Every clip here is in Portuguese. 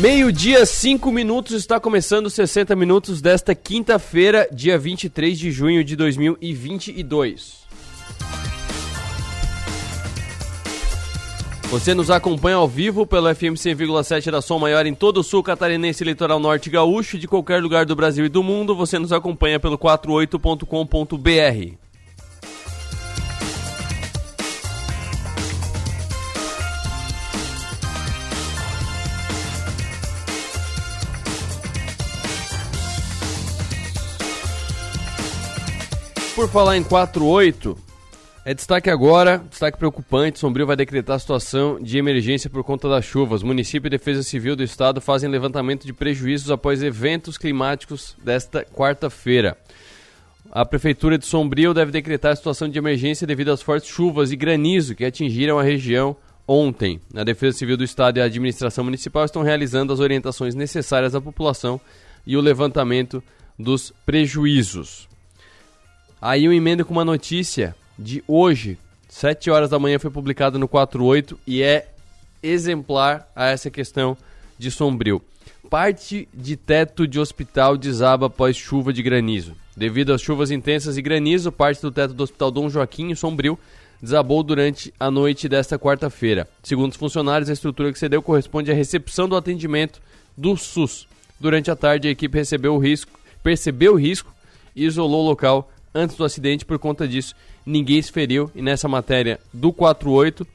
Meio-dia, 5 minutos, está começando 60 minutos desta quinta-feira, dia 23 de junho de 2022. Você nos acompanha ao vivo pelo FM 100,7 da Som Maior em todo o sul catarinense, litoral norte gaúcho, de qualquer lugar do Brasil e do mundo. Você nos acompanha pelo 48.com.br. Por falar em 48, é destaque agora, destaque preocupante, Sombrio vai decretar situação de emergência por conta das chuvas. Município e Defesa Civil do Estado fazem levantamento de prejuízos após eventos climáticos desta quarta-feira. A Prefeitura de Sombrio deve decretar situação de emergência devido às fortes chuvas e granizo que atingiram a região ontem. A Defesa Civil do Estado e a Administração Municipal estão realizando as orientações necessárias à população e o levantamento dos prejuízos. Aí eu emendo com uma notícia de hoje, 7 horas da manhã, foi publicado no 48 e é exemplar a essa questão de Sombrio. Parte de teto de hospital desaba após chuva de granizo. Devido às chuvas intensas e granizo, parte do teto do Hospital Dom Joaquim, Sombrio, desabou durante a noite desta quarta-feira. Segundo os funcionários, a estrutura que cedeu corresponde à recepção do atendimento do SUS. Durante a tarde, a equipe recebeu o risco, percebeu o risco e isolou o local antes do acidente. Por conta disso, ninguém se feriu. E nessa matéria do 48,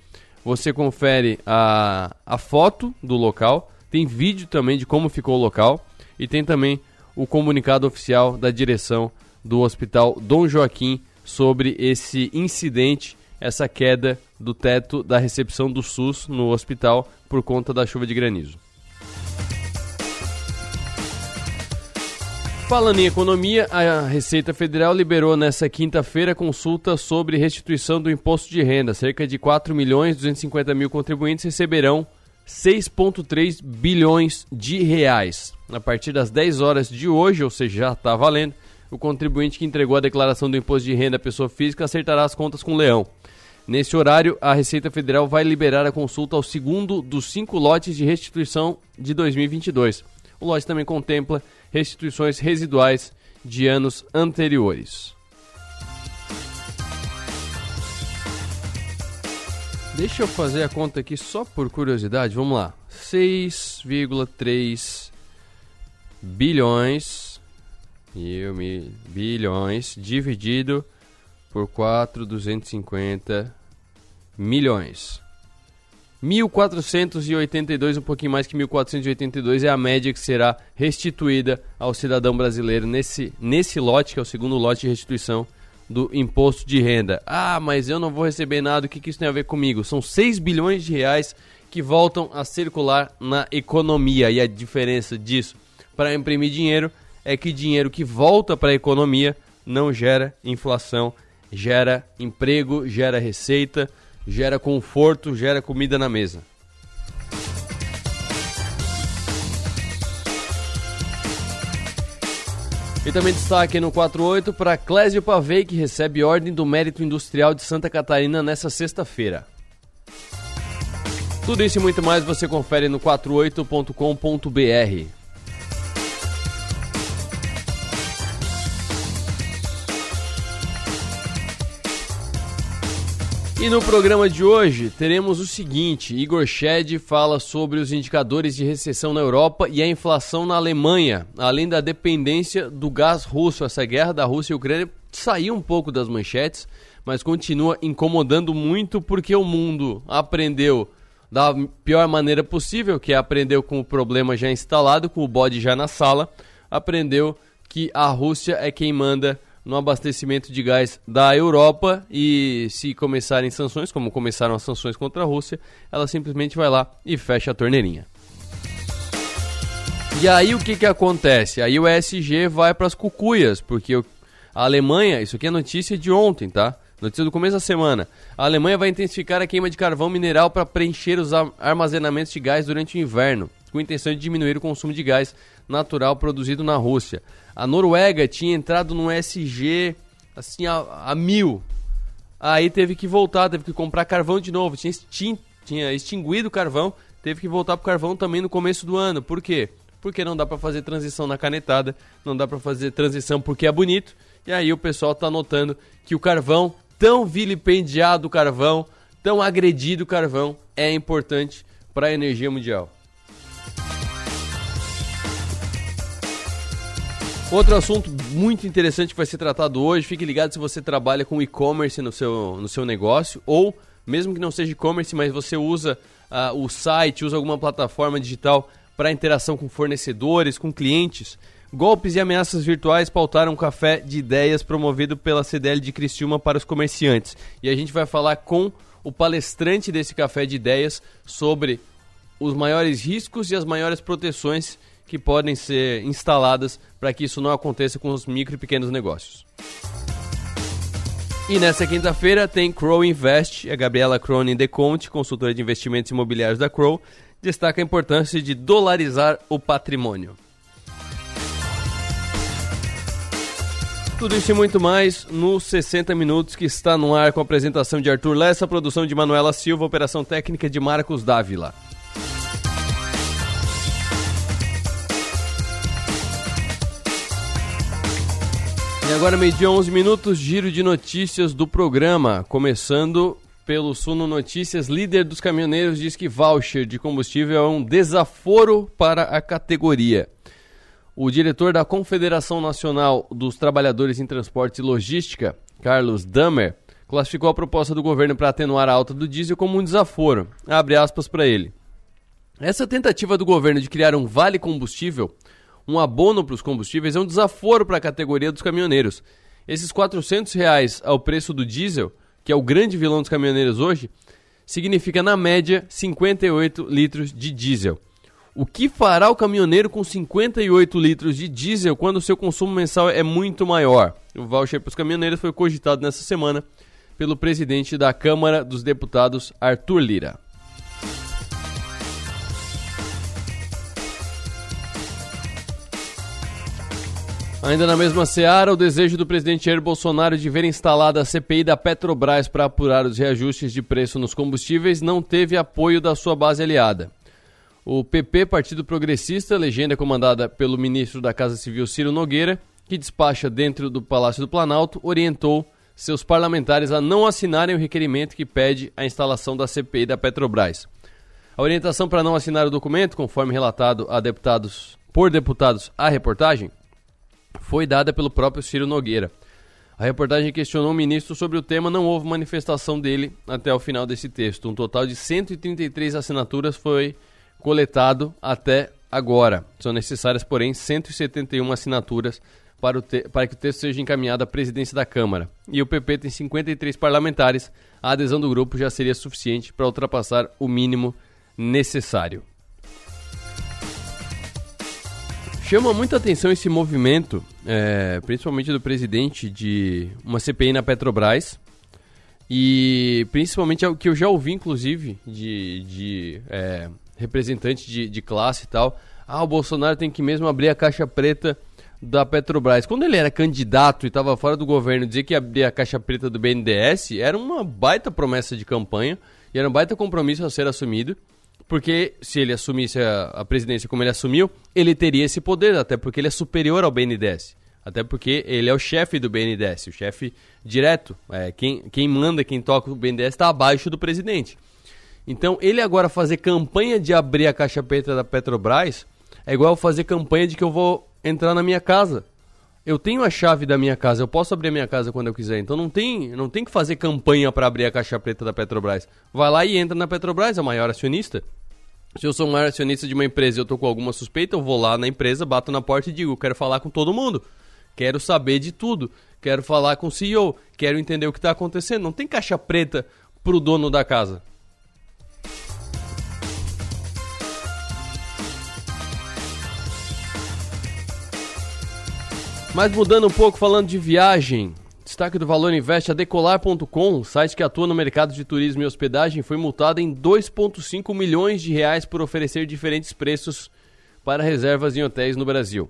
você confere a, a foto do local, tem vídeo também de como ficou o local e tem também o comunicado oficial da direção do Hospital Dom Joaquim sobre esse incidente, essa queda do teto da recepção do SUS no hospital por conta da chuva de granizo. Falando em economia, a Receita Federal liberou nesta quinta-feira consulta sobre restituição do imposto de renda. Cerca de 4 milhões 250 mil contribuintes receberão 6,3 bilhões de reais. A partir das 10 horas de hoje, ou seja, já está valendo, o contribuinte que entregou a declaração do imposto de renda à pessoa física acertará as contas com o leão. Nesse horário, a Receita Federal vai liberar a consulta ao segundo dos cinco lotes de restituição de 2022. O lote também contempla restituições residuais de anos anteriores. Deixa eu fazer a conta aqui só por curiosidade. Vamos lá. 6,3 bilhões bilhões dividido por 4,250 milhões. 1.482, um pouquinho mais que 1.482 é a média que será restituída ao cidadão brasileiro nesse, nesse lote, que é o segundo lote de restituição do imposto de renda. Ah, mas eu não vou receber nada, o que, que isso tem a ver comigo? São 6 bilhões de reais que voltam a circular na economia e a diferença disso para imprimir dinheiro é que dinheiro que volta para a economia não gera inflação, gera emprego, gera receita, gera conforto, gera comida na mesa. E também destaque no 48 para Clésio Pavei, que recebe ordem do Mérito Industrial de Santa Catarina nessa sexta-feira. Tudo isso e muito mais você confere no 48.com.br. E no programa de hoje teremos o seguinte: Igor Shed fala sobre os indicadores de recessão na Europa e a inflação na Alemanha, além da dependência do gás russo. Essa guerra da Rússia e Ucrânia saiu um pouco das manchetes, mas continua incomodando muito porque o mundo aprendeu da pior maneira possível, que é aprendeu com o problema já instalado, com o bode já na sala, aprendeu que a Rússia é quem manda no abastecimento de gás da Europa e se começarem sanções, como começaram as sanções contra a Rússia, ela simplesmente vai lá e fecha a torneirinha. E aí o que que acontece? Aí o ESG vai para as cucuias, porque a Alemanha, isso aqui é notícia de ontem, tá? Notícia do começo da semana. A Alemanha vai intensificar a queima de carvão mineral para preencher os armazenamentos de gás durante o inverno, com a intenção de diminuir o consumo de gás natural produzido na Rússia. A Noruega tinha entrado no SG assim a, a mil. Aí teve que voltar, teve que comprar carvão de novo. Tinha, extin, tinha extinguido o carvão, teve que voltar pro carvão também no começo do ano. Por quê? Porque não dá para fazer transição na canetada, não dá para fazer transição porque é bonito. E aí o pessoal tá notando que o carvão, tão vilipendiado carvão, tão agredido carvão, é importante para a energia mundial. Outro assunto muito interessante que vai ser tratado hoje, fique ligado se você trabalha com e-commerce no seu, no seu negócio, ou mesmo que não seja e-commerce, mas você usa uh, o site, usa alguma plataforma digital para interação com fornecedores, com clientes. Golpes e ameaças virtuais pautaram um café de ideias promovido pela CDL de Criciúma para os comerciantes. E a gente vai falar com o palestrante desse café de ideias sobre os maiores riscos e as maiores proteções que podem ser instaladas para que isso não aconteça com os micro e pequenos negócios. E nessa quinta-feira tem Crow Invest, a Gabriela Cronin de Conte, consultora de investimentos imobiliários da Crow, destaca a importância de dolarizar o patrimônio. Tudo isso e muito mais nos 60 minutos que está no ar com a apresentação de Arthur Lessa, produção de Manuela Silva, operação técnica de Marcos Dávila. E agora, meio-dia, 11 minutos, giro de notícias do programa. Começando pelo Suno Notícias, líder dos caminhoneiros diz que voucher de combustível é um desaforo para a categoria. O diretor da Confederação Nacional dos Trabalhadores em Transporte e Logística, Carlos Damer, classificou a proposta do governo para atenuar a alta do diesel como um desaforo. Abre aspas para ele. Essa tentativa do governo de criar um vale combustível um abono para os combustíveis é um desaforo para a categoria dos caminhoneiros. Esses 400 reais ao preço do diesel, que é o grande vilão dos caminhoneiros hoje, significa na média 58 litros de diesel. O que fará o caminhoneiro com 58 litros de diesel quando o seu consumo mensal é muito maior? O voucher para os caminhoneiros foi cogitado nessa semana pelo presidente da Câmara dos Deputados, Arthur Lira. Ainda na mesma seara, o desejo do presidente Jair Bolsonaro de ver instalada a CPI da Petrobras para apurar os reajustes de preço nos combustíveis não teve apoio da sua base aliada. O PP, Partido Progressista, legenda comandada pelo ministro da Casa Civil Ciro Nogueira, que despacha dentro do Palácio do Planalto, orientou seus parlamentares a não assinarem o requerimento que pede a instalação da CPI da Petrobras. A orientação para não assinar o documento, conforme relatado a deputados por deputados à reportagem, foi dada pelo próprio Ciro Nogueira. A reportagem questionou o ministro sobre o tema, não houve manifestação dele até o final desse texto. Um total de 133 assinaturas foi coletado até agora. São necessárias, porém, 171 assinaturas para, para, que o texto seja encaminhado à presidência da Câmara. E o PP tem 53 parlamentares. A adesão do grupo já seria suficiente para ultrapassar o mínimo necessário. Chama muita atenção esse movimento, é, principalmente do presidente de uma CPI na Petrobras. E principalmente é o que eu já ouvi, inclusive, de, de é, representante de, de classe e tal. Ah, o Bolsonaro tem que mesmo abrir a caixa preta da Petrobras. Quando ele era candidato e estava fora do governo, dizer que ia abrir a caixa preta do BNDES era uma baita promessa de campanha e era um baita compromisso a ser assumido porque se ele assumisse a, a, presidência como ele assumiu, ele teria esse poder, até porque ele é superior ao BNDES. Até porque ele é o chefe do BNDES, o chefe direto. É, quem, quem manda, quem toca o BNDES está abaixo do presidente. Então, ele agora fazer campanha de abrir a caixa preta da Petrobras é igual fazer campanha de que eu vou entrar na minha casa. Eu tenho a chave da minha casa, eu posso abrir a minha casa quando eu quiser. Então não tem, não tem que fazer campanha para abrir a caixa preta da Petrobras. Vai lá e entra na Petrobras, é o maior acionista. Se eu sou o maior acionista de uma empresa e eu tô com alguma suspeita, eu vou lá na empresa, bato na porta e digo, quero falar com todo mundo. Quero saber de tudo. Quero falar com o CEO, quero entender o que está acontecendo. Não tem caixa preta pro dono da casa. Mas mudando um pouco, falando de viagem, destaque do Valor Investe, a Decolar.com, site que atua no mercado de turismo e hospedagem, foi multada em 2,5 milhões de reais por oferecer diferentes preços para reservas em hotéis no Brasil.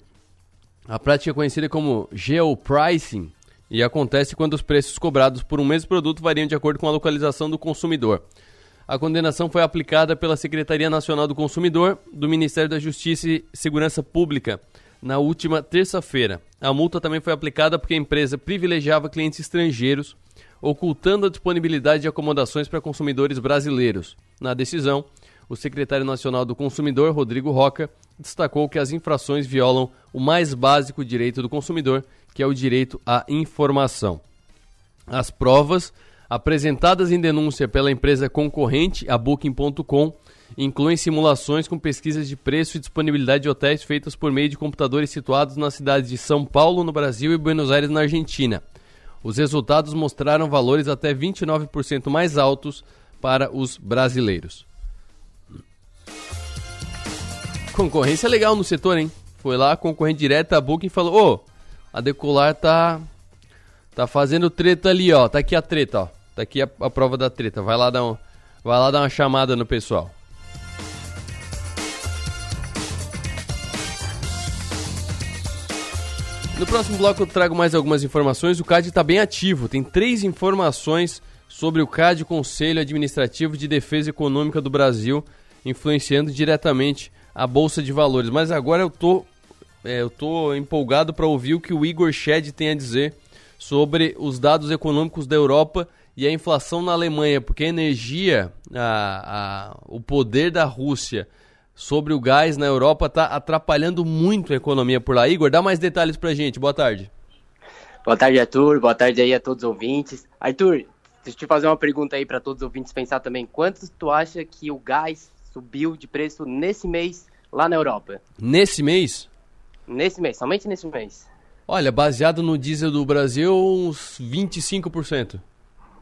A prática é conhecida como geopricing e acontece quando os preços cobrados por um mesmo produto variam de acordo com a localização do consumidor. A condenação foi aplicada pela Secretaria Nacional do Consumidor, do Ministério da Justiça e Segurança Pública na última terça-feira. A multa também foi aplicada porque a empresa privilegiava clientes estrangeiros, ocultando a disponibilidade de acomodações para consumidores brasileiros. Na decisão, o secretário nacional do Consumidor, Rodrigo Roca, destacou que as infrações violam o mais básico direito do consumidor, que é o direito à informação. As provas apresentadas em denúncia pela empresa concorrente, a Booking.com, incluem simulações com pesquisas de preço e disponibilidade de hotéis feitas por meio de computadores situados nas cidades de São Paulo, no Brasil, e Buenos Aires, na Argentina. Os resultados mostraram valores até 29% mais altos para os brasileiros. Concorrência legal no setor, hein? Foi lá, concorrente direta, a Booking falou: Ô, oh, a Decolar tá, tá fazendo treta ali, ó. Tá aqui a treta, ó. Tá aqui a, a prova da treta. Vai lá dar um, vai lá dar uma chamada no pessoal. No próximo bloco eu trago mais algumas informações. O CAD está bem ativo. Tem três informações sobre o CAD, Conselho Administrativo de Defesa Econômica do Brasil, influenciando diretamente a Bolsa de Valores. Mas agora eu tô, é, eu tô empolgado para ouvir o que o Igor Shed tem a dizer sobre os dados econômicos da Europa e a inflação na Alemanha, porque a energia, a, a, o poder da Rússia sobre o gás na Europa está atrapalhando muito a economia por lá. Igor, dá mais detalhes para gente. Boa tarde. Boa tarde, Arthur. Boa tarde aí a todos os ouvintes. Arthur, deixa eu te fazer uma pergunta aí para todos os ouvintes pensar também. Quanto tu acha que o gás subiu de preço nesse mês lá na Europa? Nesse mês? Nesse mês, somente nesse mês. Olha, baseado no diesel do Brasil, uns 25%.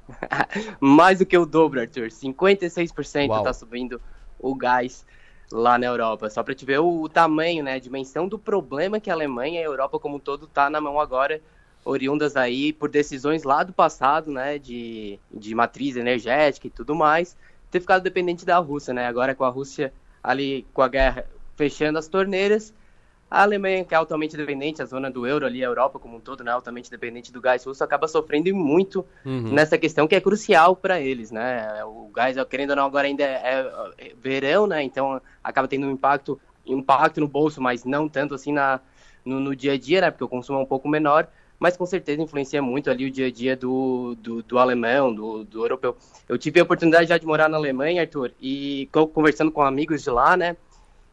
Mais do que o dobro, Arthur. 56% está subindo o gás lá na Europa. Só para te ver o, o, tamanho, né, a dimensão do problema que a Alemanha e a Europa como um todo tá na mão agora, oriundas aí por decisões lá do passado, né, de, de matriz energética e tudo mais, ter ficado dependente da Rússia, né? Agora com a Rússia ali com a guerra fechando as torneiras, a Alemanha, que é altamente dependente, a zona do euro ali, a Europa como um todo, né, altamente dependente do gás russo, acaba sofrendo muito uhum. nessa questão que é crucial para eles, né? O gás, querendo ou não, agora ainda é, é verão, né? Então acaba tendo um impacto, impacto no bolso, mas não tanto assim na, no, no dia a dia, né? Porque o consumo é um pouco menor mas com certeza influencia muito ali o dia a dia do, do, do, alemão, do, do europeu. Eu tive a oportunidade já de morar na Alemanha, Arthur, e conversando com amigos de lá, né?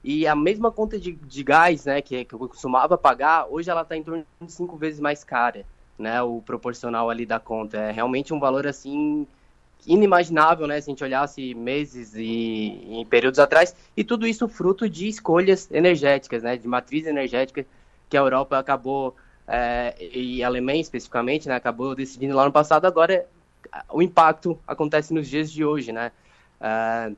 E a mesma conta de, de gás, né, que, que eu costumava pagar, hoje ela está em torno de cinco vezes mais cara, né, o proporcional ali da conta. É realmente um valor, assim, inimaginável, né, se a gente olhasse meses e em períodos atrás. E tudo isso fruto de escolhas energéticas, né, de matriz energética que a Europa acabou, é, e a Alemanha especificamente, né, acabou decidindo lá no passado. Agora, o impacto acontece nos dias de hoje, né. Uh,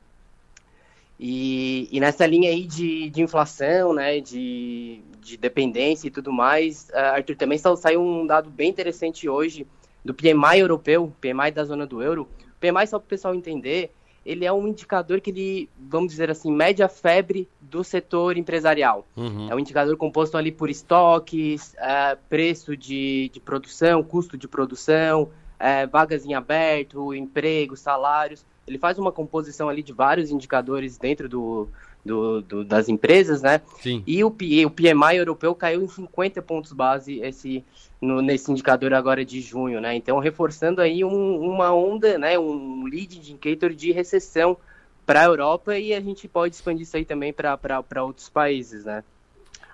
e, e, nessa linha aí de, de inflação, né, de, de dependência e tudo mais, uh, Arthur, também saiu um dado bem interessante hoje do PMI europeu, PMI da zona do euro. O PMI, só para o pessoal entender, ele é um indicador que ele, vamos dizer assim, mede a febre do setor empresarial. Uhum. É um indicador composto ali por estoques, uh, preço de, de produção, custo de produção, uh, vagas em aberto, emprego, salários ele faz uma composição ali de vários indicadores dentro do, do, do, das empresas, né? Sim. E o, o PMI europeu caiu em 50 pontos base esse, no, nesse indicador agora de junho, né? Então, reforçando aí um, uma onda, né? Um lead indicator de recessão para a Europa e a gente pode expandir isso aí também para outros países, né?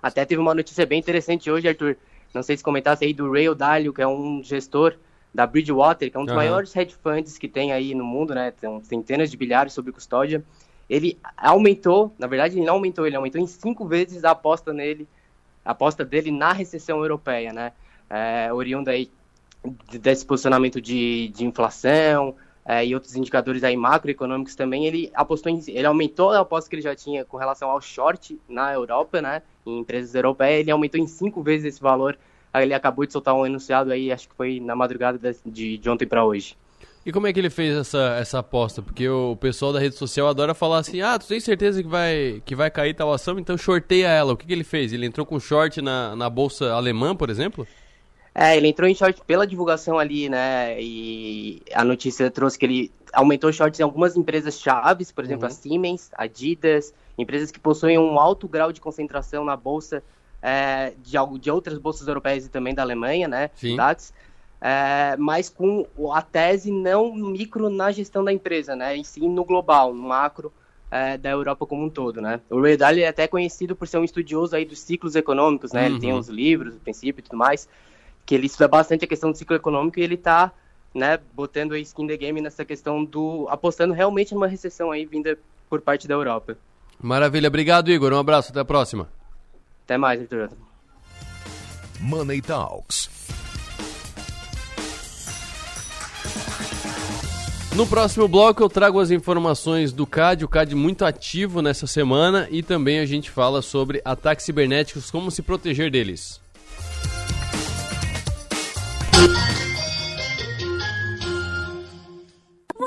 Até teve uma notícia bem interessante hoje, Arthur. Não sei se comentasse aí do Rail Dalio, que é um gestor da Bridgewater, que é um dos uhum. maiores hedge funds que tem aí no mundo, né? Tem centenas de bilhares sob custódia. Ele aumentou, na verdade, ele não aumentou, ele aumentou em cinco vezes a aposta nele, a aposta dele na recessão europeia, né? É, oriunda aí desse posicionamento de, de inflação é, e outros indicadores aí macroeconômicos também, ele apostou em, ele aumentou a aposta que ele já tinha com relação ao short na Europa, né? Em empresas europeias, ele aumentou em cinco vezes esse valor ele acabou de soltar um enunciado aí, acho que foi na madrugada de, de ontem para hoje. E como é que ele fez essa, essa aposta? Porque o pessoal da rede social adora falar assim: ah, tu tem certeza que vai, que vai cair tal ação, então shorteia ela. O que, que ele fez? Ele entrou com short na, na bolsa alemã, por exemplo? É, ele entrou em short pela divulgação ali, né? E a notícia trouxe que ele aumentou shorts em algumas empresas chaves, por exemplo, uhum. a Siemens, Adidas, empresas que possuem um alto grau de concentração na bolsa é, de, de outras bolsas europeias e também da Alemanha, né? Sim. DAX, é, mas com a tese não micro na gestão da empresa, né? E sim no global, no macro é, da Europa como um todo, né? O Ray Dalio é até conhecido por ser um estudioso aí dos ciclos econômicos, né? Uhum. Ele tem uns livros, o princípio e tudo mais, que ele estuda bastante a questão do ciclo econômico e ele está né, botando a skin the game nessa questão do apostando realmente numa recessão aí vinda por parte da Europa. Maravilha, obrigado Igor, um abraço, até a próxima. Até mais, Arthur. Money Talks. No próximo bloco eu trago as informações do CAD, o CAD muito ativo nessa semana e também a gente fala sobre ataques cibernéticos, como se proteger deles.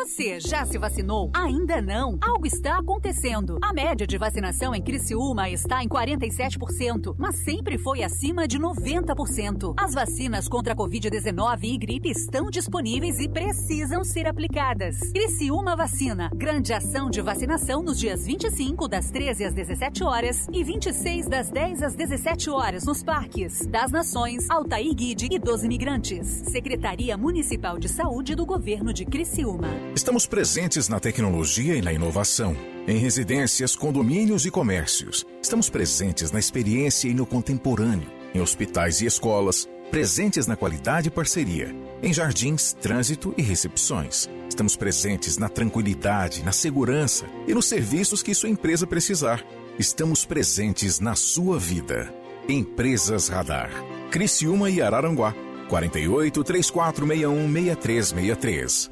Você já se vacinou? Ainda não? Algo está acontecendo. A média de vacinação em Criciúma está em 47%, mas sempre foi acima de 90%. As vacinas contra a Covid-19 e gripe estão disponíveis e precisam ser aplicadas. Criciúma Vacina. Grande ação de vacinação nos dias 25, das 13 às 17 horas e 26, das 10 às 17 horas nos parques das Nações, Altair Guide e dos Imigrantes. Secretaria Municipal de Saúde do Governo de Criciúma. Estamos presentes na tecnologia e na inovação, em residências, condomínios e comércios. Estamos presentes na experiência e no contemporâneo, em hospitais e escolas, presentes na qualidade e parceria, em jardins, trânsito e recepções. Estamos presentes na tranquilidade, na segurança e nos serviços que sua empresa precisar. Estamos presentes na sua vida. Empresas Radar. Criciúma e Araranguá. 48 3461 6363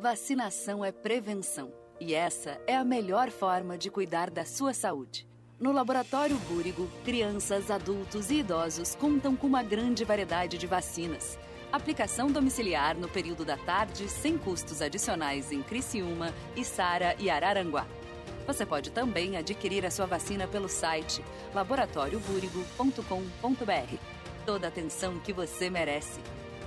Vacinação é prevenção e essa é a melhor forma de cuidar da sua saúde. No Laboratório Búrigo, crianças, adultos e idosos contam com uma grande variedade de vacinas. Aplicação domiciliar no período da tarde sem custos adicionais em Criciúma, Içara e Araranguá. Você pode também adquirir a sua vacina pelo site laboratóriobúrigo.com.br. Toda a atenção que você merece.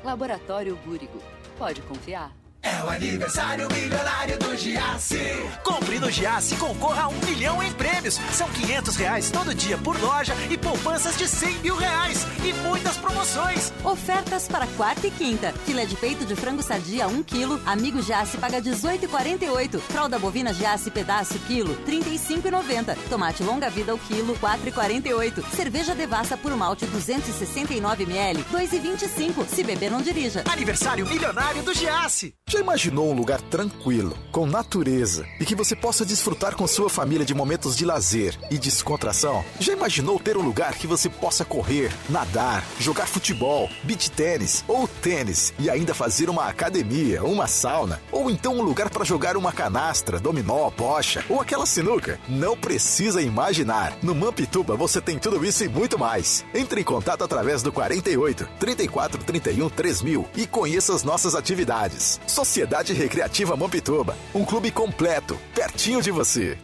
Laboratório Búrigo. Pode confiar. É o aniversário milionário do Giasse. Compre no Giasse e concorra a um milhão em prêmios. São 500 reais todo dia por loja e poupanças de 100 mil reais. E muitas promoções. Ofertas para quarta e quinta. Filé de peito de frango sadia 1 kg. Amigo Giasse paga 18,48. Fralda bovina Giasse pedaço quilo 35,90. Tomate longa vida o quilo 4,48. Cerveja devassa por malte 269 ml 2,25. Se beber não dirija. Aniversário milionário do Giasse. Já imaginou um lugar tranquilo, com natureza e que você possa desfrutar com sua família de momentos de lazer e descontração? Já imaginou ter um lugar que você possa correr, nadar, jogar futebol, beach tênis ou tênis e ainda fazer uma academia, uma sauna? Ou então um lugar para jogar uma canastra, dominó, bocha ou aquela sinuca? Não precisa imaginar. No Mampituba você tem tudo isso e muito mais. Entre em contato através do 48 34 31 3000 e conheça as nossas atividades. Sociedade Recreativa Mampituba, um clube completo, pertinho de você.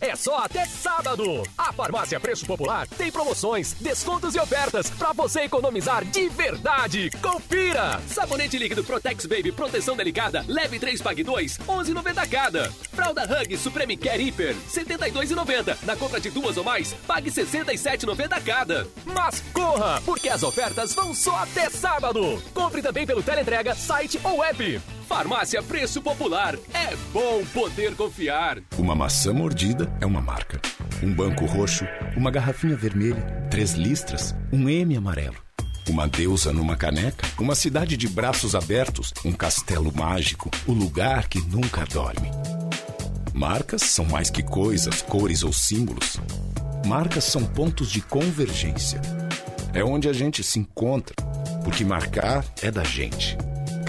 É só até sábado. A Farmácia Preço Popular tem promoções, descontos e ofertas para você economizar de verdade. Confira! Sabonete líquido Protex Baby Proteção Delicada, leve 3 pague 2, 11,90 cada. Fralda Hug Supreme Care Hiper, 72,90. Na compra de duas ou mais, pague 67,90 cada. Mas corra, porque as ofertas vão só até sábado. Compre também pelo teleentrega, site ou app. Farmácia Preço Popular. É bom poder confiar. Uma maçã mordida é uma marca. Um banco roxo, uma garrafinha vermelha, três listras, um M amarelo. Uma deusa numa caneca, uma cidade de braços abertos, um castelo mágico, o lugar que nunca dorme. Marcas são mais que coisas, cores ou símbolos. Marcas são pontos de convergência É onde a gente se encontra, porque marcar é da gente.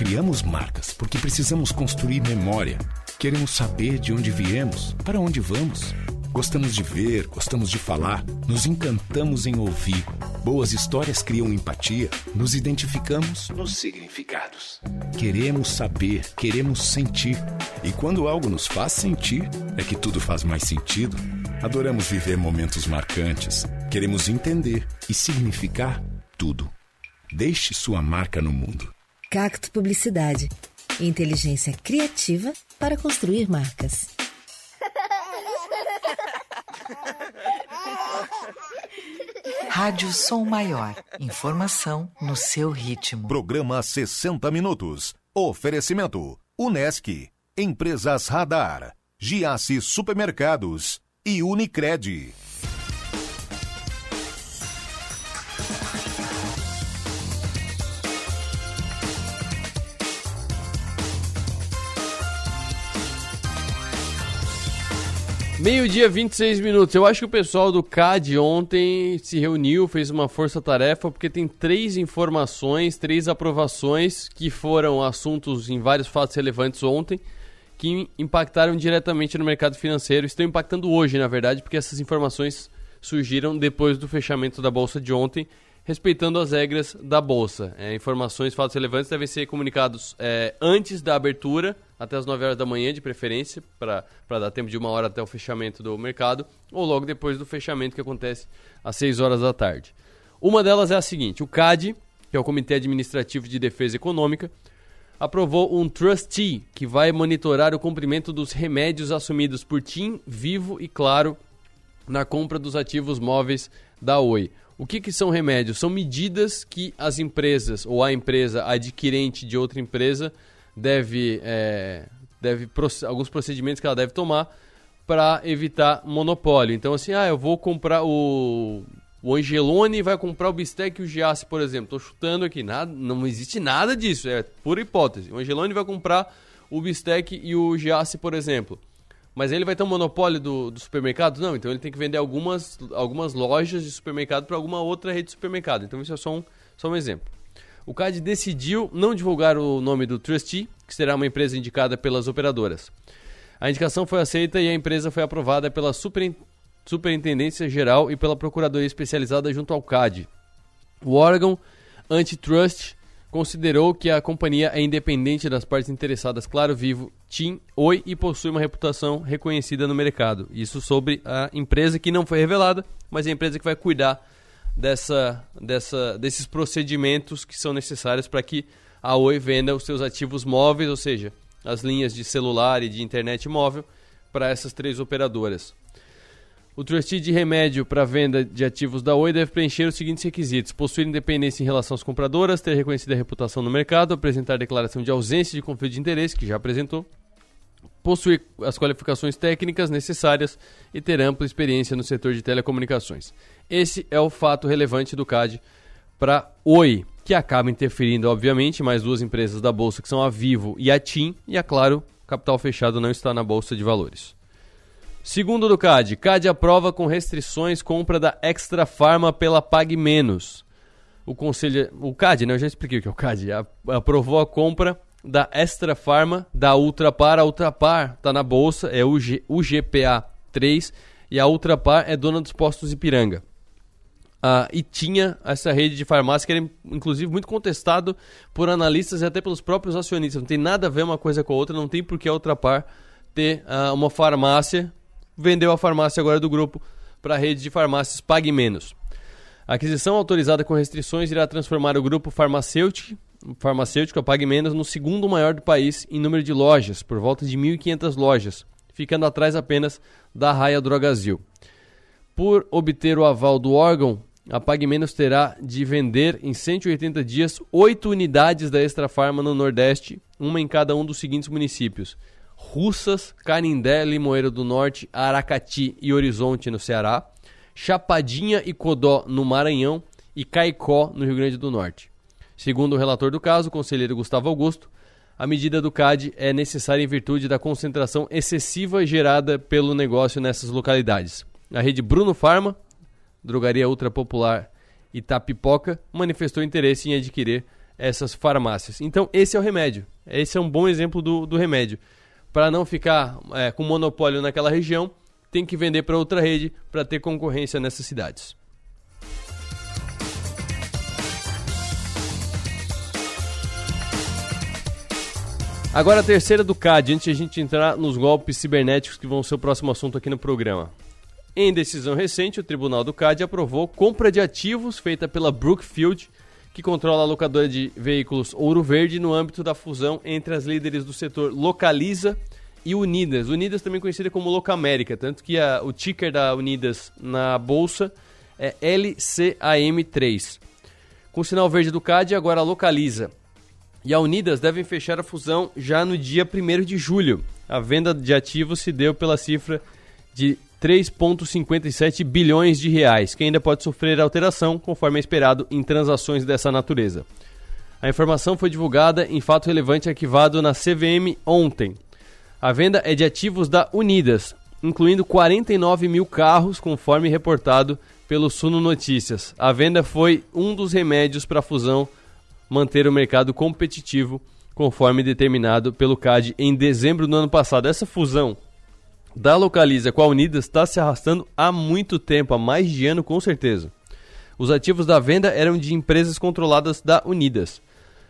Criamos marcas porque precisamos construir memória. Queremos saber de onde viemos, para onde vamos. Gostamos de ver, gostamos de falar, nos encantamos em ouvir. Boas histórias criam empatia, nos identificamos nos significados. Queremos saber, queremos sentir. E quando algo nos faz sentir, é que tudo faz mais sentido. Adoramos viver momentos marcantes. Queremos entender e significar tudo. Deixe sua marca no mundo. Cacto Publicidade. Inteligência criativa para construir marcas. Rádio Som Maior. Informação no seu ritmo. Programa 60 Minutos. Oferecimento: Unesc, Empresas Radar, Giasse Supermercados e Unicred. Meio-dia, 26 minutos. Eu acho que o pessoal do CAD ontem se reuniu, fez uma força-tarefa, porque tem três informações, três aprovações que foram assuntos em vários fatos relevantes ontem, que impactaram diretamente no mercado financeiro. Estão impactando hoje, na verdade, porque essas informações surgiram depois do fechamento da bolsa de ontem, respeitando as regras da bolsa. É, informações, fatos relevantes devem ser comunicados é, antes da abertura até as 9 horas da manhã, de preferência, para dar tempo de uma hora até o fechamento do mercado, ou logo depois do fechamento, que acontece às 6 horas da tarde. Uma delas é a seguinte: o CAD, que é o Comitê Administrativo de Defesa Econômica, aprovou um trustee que vai monitorar o cumprimento dos remédios assumidos por TIM, Vivo e Claro na compra dos ativos móveis da Oi. O que, que são remédios? São medidas que as empresas ou a empresa adquirente de outra empresa deve, é, deve alguns procedimentos que ela deve tomar para evitar monopólio. Então, assim, ah, eu vou comprar o, o Angelone vai comprar o Bistec e o Giasse, por exemplo. Estou chutando aqui, nada, não existe nada disso, é pura hipótese. O Angelone vai comprar o Bistec e o Giasse, por exemplo. Mas ele vai ter um monopólio do, do supermercado? Não, então ele tem que vender algumas, algumas lojas de supermercado para alguma outra rede de supermercado. Então isso é só um, só um exemplo. O CAD decidiu não divulgar o nome do trustee, que será uma empresa indicada pelas operadoras. A indicação foi aceita e a empresa foi aprovada pela Superintendência Geral e pela Procuradoria Especializada junto ao CAD. O órgão antitrust considerou que a companhia é independente das partes interessadas Claro Vivo, TIM, Oi e possui uma reputação reconhecida no mercado. Isso sobre a empresa que não foi revelada, mas é a empresa que vai cuidar dessa, dessa, desses procedimentos que são necessários para que a Oi venda os seus ativos móveis, ou seja, as linhas de celular e de internet móvel, para essas três operadoras. O trustee de remédio para venda de ativos da Oi deve preencher os seguintes requisitos: possuir independência em relação às compradoras, ter reconhecida reputação no mercado, apresentar declaração de ausência de conflito de interesse, que já apresentou, possuir as qualificações técnicas necessárias e ter ampla experiência no setor de telecomunicações. Esse é o fato relevante do CAD para Oi, que acaba interferindo, obviamente, mais duas empresas da bolsa que são a Vivo e a TIM, e a Claro, capital fechado não está na bolsa de valores. Segundo do CAD, CAD aprova com restrições compra da Extra Farma pela Pague Menos. O conselho, o CAD, né, eu já expliquei o que é o CAD, aprovou a compra da Extra Farma, da Ultrapar. A Ultrapar está na bolsa, é o UGPA 3 e a Ultrapar é dona dos postos Ipiranga. Ah, e tinha essa rede de farmácia que era inclusive muito contestado por analistas e até pelos próprios acionistas. Não tem nada a ver uma coisa com a outra, não tem por que a Ultrapar ter ah, uma farmácia. Vendeu a farmácia agora do grupo para a rede de farmácias Pague Menos. A aquisição autorizada com restrições irá transformar o grupo farmacêutico farmacêutico, a Pague Menos, no segundo maior do país em número de lojas, por volta de 1.500 lojas, ficando atrás apenas da Raia Drogazil. Por obter o aval do órgão, a Pague Menos terá de vender em 180 dias oito unidades da Extra Farma no Nordeste, uma em cada um dos seguintes municípios: Russas, Canindé, Limoeiro do Norte, Aracati e Horizonte, no Ceará, Chapadinha e Codó, no Maranhão e Caicó, no Rio Grande do Norte. Segundo o relator do caso, o conselheiro Gustavo Augusto, a medida do CAD é necessária em virtude da concentração excessiva gerada pelo negócio nessas localidades. A rede Bruno Farma, drogaria ultra popular Itapipoca, manifestou interesse em adquirir essas farmácias. Então, esse é o remédio. Esse é um bom exemplo do, do remédio. Para não ficar é, com monopólio naquela região, tem que vender para outra rede para ter concorrência nessas cidades. Agora a terceira do CAD, antes de a gente entrar nos golpes cibernéticos que vão ser o próximo assunto aqui no programa. Em decisão recente, o Tribunal do CAD aprovou compra de ativos feita pela Brookfield, que controla a locadora de veículos Ouro Verde no âmbito da fusão entre as líderes do setor Localiza e Unidas. Unidas também conhecida como Locamérica, tanto que a, o ticker da Unidas na bolsa é LCAM3. Com o sinal verde do CAD, agora a Localiza e a Unidas devem fechar a fusão já no dia 1 de julho. A venda de ativos se deu pela cifra de 3,57 bilhões de reais, que ainda pode sofrer alteração conforme é esperado em transações dessa natureza. A informação foi divulgada em fato relevante arquivado na CVM ontem. A venda é de ativos da Unidas, incluindo 49 mil carros, conforme reportado pelo Suno Notícias. A venda foi um dos remédios para a fusão manter o mercado competitivo, conforme determinado pelo CAD em dezembro do ano passado. Essa fusão da Localiza com a Unidas está se arrastando há muito tempo, há mais de ano com certeza. Os ativos da venda eram de empresas controladas da Unidas.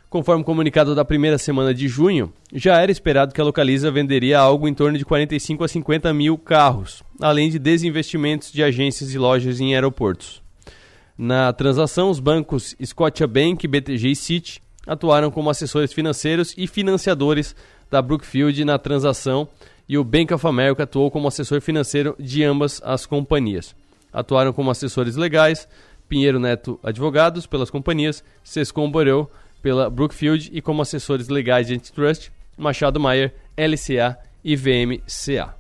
Conforme comunicado da primeira semana de junho, já era esperado que a Localiza venderia algo em torno de 45 a 50 mil carros, além de desinvestimentos de agências e lojas em aeroportos. Na transação, os bancos Scotiabank, BTG e Citi atuaram como assessores financeiros e financiadores da Brookfield na transação e o Bank of America atuou como assessor financeiro de ambas as companhias. Atuaram como assessores legais Pinheiro Neto Advogados pelas companhias, Sescom Borel pela Brookfield e como assessores legais de antitrust, Machado Maier, LCA e VMCA.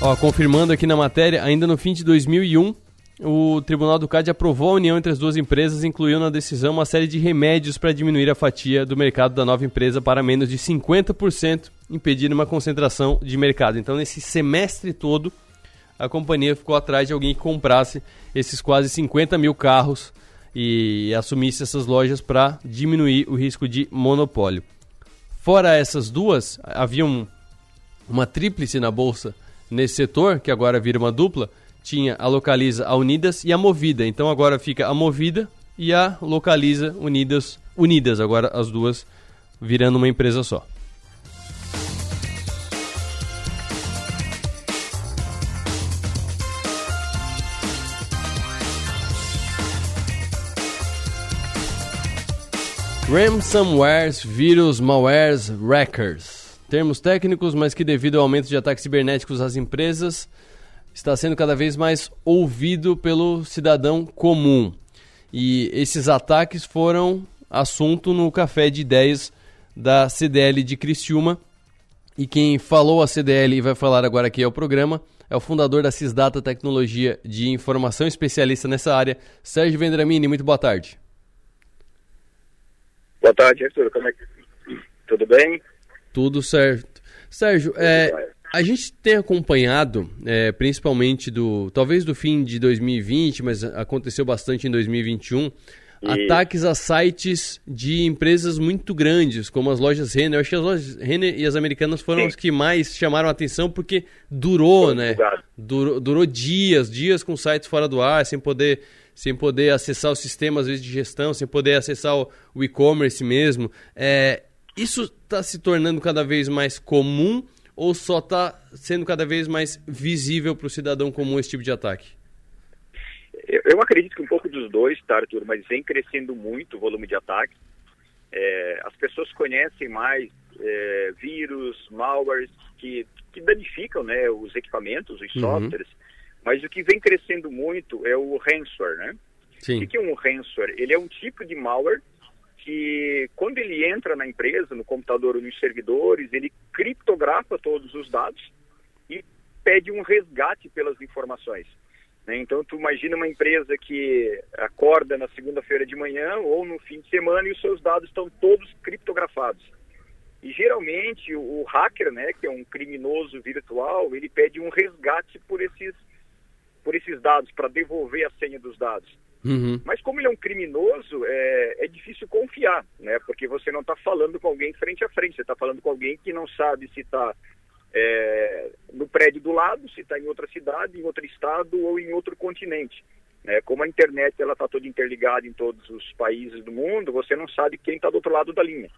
Ó, confirmando aqui na matéria, ainda no fim de 2001, o Tribunal do CAD aprovou a união entre as duas empresas, incluiu na decisão uma série de remédios para diminuir a fatia do mercado da nova empresa para menos de 50%, impedindo uma concentração de mercado. Então, nesse semestre todo, a companhia ficou atrás de alguém que comprasse esses quase 50 mil carros e assumisse essas lojas para diminuir o risco de monopólio. Fora essas duas, havia um, uma tríplice na bolsa nesse setor, que agora vira uma dupla, tinha a Localiza, a Unidas e a Movida. Então agora fica a Movida e a Localiza Unidas, unidas agora as duas virando uma empresa só. Ransomwares, vírus, malwares, wreckers termos técnicos, mas que devido ao aumento de ataques cibernéticos às empresas, está sendo cada vez mais ouvido pelo cidadão comum. E esses ataques foram assunto no café de ideias da CDL de Criciúma. E quem falou a CDL e vai falar agora aqui ao programa é o fundador da Cisdata Tecnologia de Informação, especialista nessa área, Sérgio Vendramini. Muito boa tarde. Boa tarde, Arthur. Como é que... Tudo bem? Tudo certo. Sérgio, é, a gente tem acompanhado, é, principalmente do, talvez do fim de 2020, mas aconteceu bastante em 2021, e... ataques a sites de empresas muito grandes, como as lojas Renner. Eu acho que as lojas Renner e as americanas foram Sim. as que mais chamaram a atenção porque durou, Foi né? Durou, durou, dias, dias com sites fora do ar, sem poder, sem poder acessar o sistema às vezes de gestão, sem poder acessar o, o e-commerce mesmo. É, isso está se tornando cada vez mais comum ou só está sendo cada vez mais visível para o cidadão comum esse tipo de ataque? Eu, acredito que um pouco dos dois, tá, Arthur, mas vem crescendo muito o volume de ataques. É, as pessoas conhecem mais é, vírus, malwares que, que danificam né, os equipamentos, os uhum. softwares, mas o que vem crescendo muito é o ransomware, né? Sim. O que é um ransomware? Ele é um tipo de malware que quando ele entra na empresa, no computador ou nos servidores, ele criptografa todos os dados e pede um resgate pelas informações. Né? Então, tu imagina uma empresa que acorda na segunda-feira de manhã ou no fim de semana e os seus dados estão todos criptografados. E geralmente o hacker, né, que é um criminoso virtual, ele pede um resgate por esses por esses dados para devolver a senha dos dados. Uhum. Mas como ele é um criminoso, é, é difícil confiar, né? Porque você não está falando com alguém frente a frente, você está falando com alguém que não sabe se está é, no prédio do lado, se está em outra cidade, em outro estado ou em outro continente. É, como a internet ela está toda interligada em todos os países do mundo, você não sabe quem está do outro lado da linha.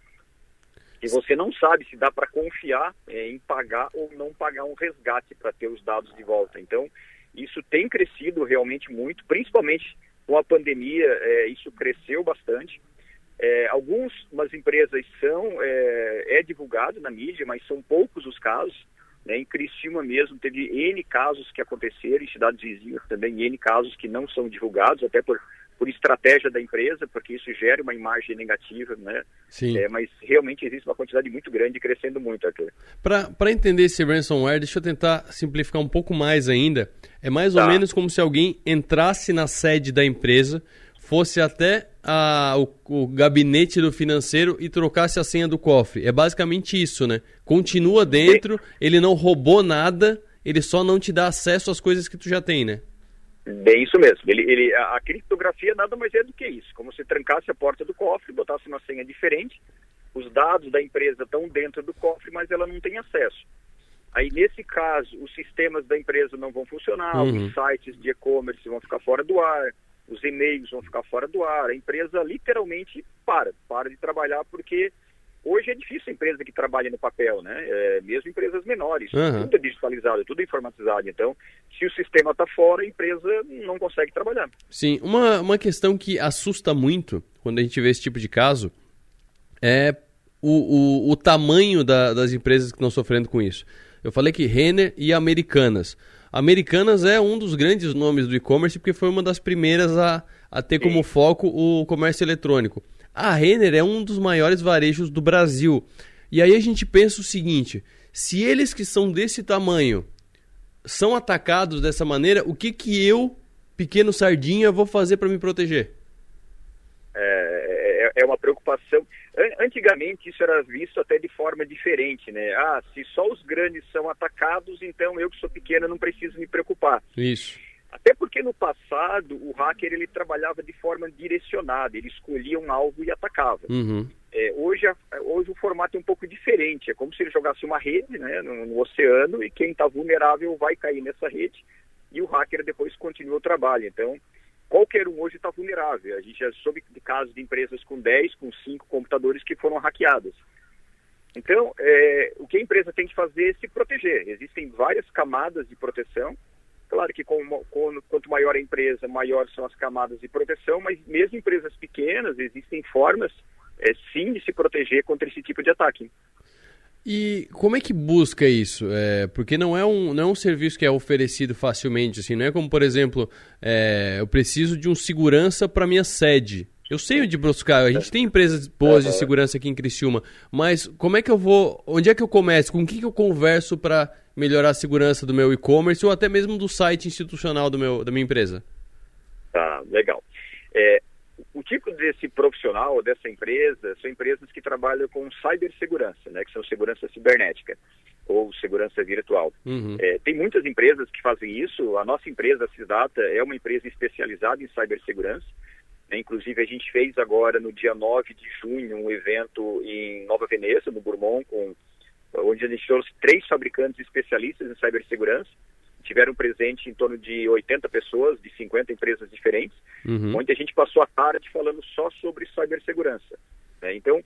E você não sabe se dá para confiar é, em pagar ou não pagar um resgate para ter os dados de volta. Então, isso tem crescido realmente muito, principalmente com a pandemia, é, isso cresceu bastante. É, algumas empresas são, é, é, divulgado na mídia, mas são poucos os casos. Né? Em Criciúma mesmo teve N casos que aconteceram, em cidades vizinhas também N casos que não são divulgados, até por, por estratégia da empresa, porque isso gera uma imagem negativa, né? Sim. É, mas realmente existe uma quantidade muito grande crescendo muito, Arthur. Para entender esse ransomware, deixa eu tentar simplificar um pouco mais ainda. É mais tá. ou menos como se alguém entrasse na sede da empresa, fosse até a, o, o, gabinete do financeiro e trocasse a senha do cofre. É basicamente isso, né? Continua dentro, ele não roubou nada, ele só não te dá acesso às coisas que tu já tem, né? Bem isso mesmo. Ele, ele, a, a criptografia nada mais é do que isso. Como se trancasse a porta do cofre, botasse uma senha diferente, os dados da empresa estão dentro do cofre, mas ela não tem acesso. Aí, nesse caso, os sistemas da empresa não vão funcionar, uhum. os sites de e-commerce vão ficar fora do ar, os e-mails vão ficar fora do ar, a empresa literalmente para, para de trabalhar porque hoje é difícil a empresa que trabalha no papel, né? É, mesmo empresas menores, uhum. tudo é digitalizado, tudo é informatizado. Então, se o sistema está fora, a empresa não consegue trabalhar. Sim, uma, uma questão que assusta muito quando a gente vê esse tipo de caso é o, o, o tamanho da, das empresas que estão sofrendo com isso. Eu falei que Renner e Americanas. Americanas é um dos grandes nomes do e-commerce porque foi uma das primeiras a, a ter como foco o comércio eletrônico. A Renner é um dos maiores varejos do Brasil. E aí a gente pensa o seguinte: se eles que são desse tamanho são atacados dessa maneira, o que que eu, pequeno sardinha, vou fazer para me proteger? É, é, é uma preocupação. Antigamente isso era visto até de forma diferente, né? Ah, se só os grandes são atacados, então eu que sou pequeno não preciso me preocupar. Isso. No passado o hacker ele trabalhava de forma direcionada, ele escolhia um alvo e atacava. Uhum. É, hoje, hoje o formato é um pouco diferente, é como se ele jogasse uma rede né, no, no oceano e quem está vulnerável vai cair nessa rede e o hacker depois continua o trabalho. Então, qualquer um hoje está vulnerável. A gente já soube de casos de empresas com 10, com 5 computadores que foram hackeadas. Então, é, o que a empresa tem que fazer é se proteger. Existem várias camadas de proteção. Claro que com, com, quanto maior a empresa, maior são as camadas de proteção, mas mesmo empresas pequenas, existem formas, é, sim, de se proteger contra esse tipo de ataque. E como é que busca isso? É, porque não é, um, não é um serviço que é oferecido facilmente, assim, não é como, por exemplo, é, eu preciso de um segurança para minha sede. Eu sei onde buscar, a gente tem empresas boas de segurança aqui em Criciúma, mas como é que eu vou, onde é que eu começo, com quem que eu converso para melhorar a segurança do meu e-commerce ou até mesmo do site institucional do meu, da minha empresa? Tá, legal. É, o tipo desse profissional, dessa empresa, são empresas que trabalham com cibersegurança, né, que são segurança cibernética ou segurança virtual. Uhum. É, tem muitas empresas que fazem isso. A nossa empresa, a Cisdata, é uma empresa especializada em cibersegurança. Né, inclusive, a gente fez agora, no dia 9 de junho, um evento em Nova Veneza, no Bourmont, com, onde a gente trouxe três fabricantes especialistas em cibersegurança tiveram presente em torno de 80 pessoas, de 50 empresas diferentes, uhum. onde a gente passou a tarde falando só sobre cibersegurança. Né? Então,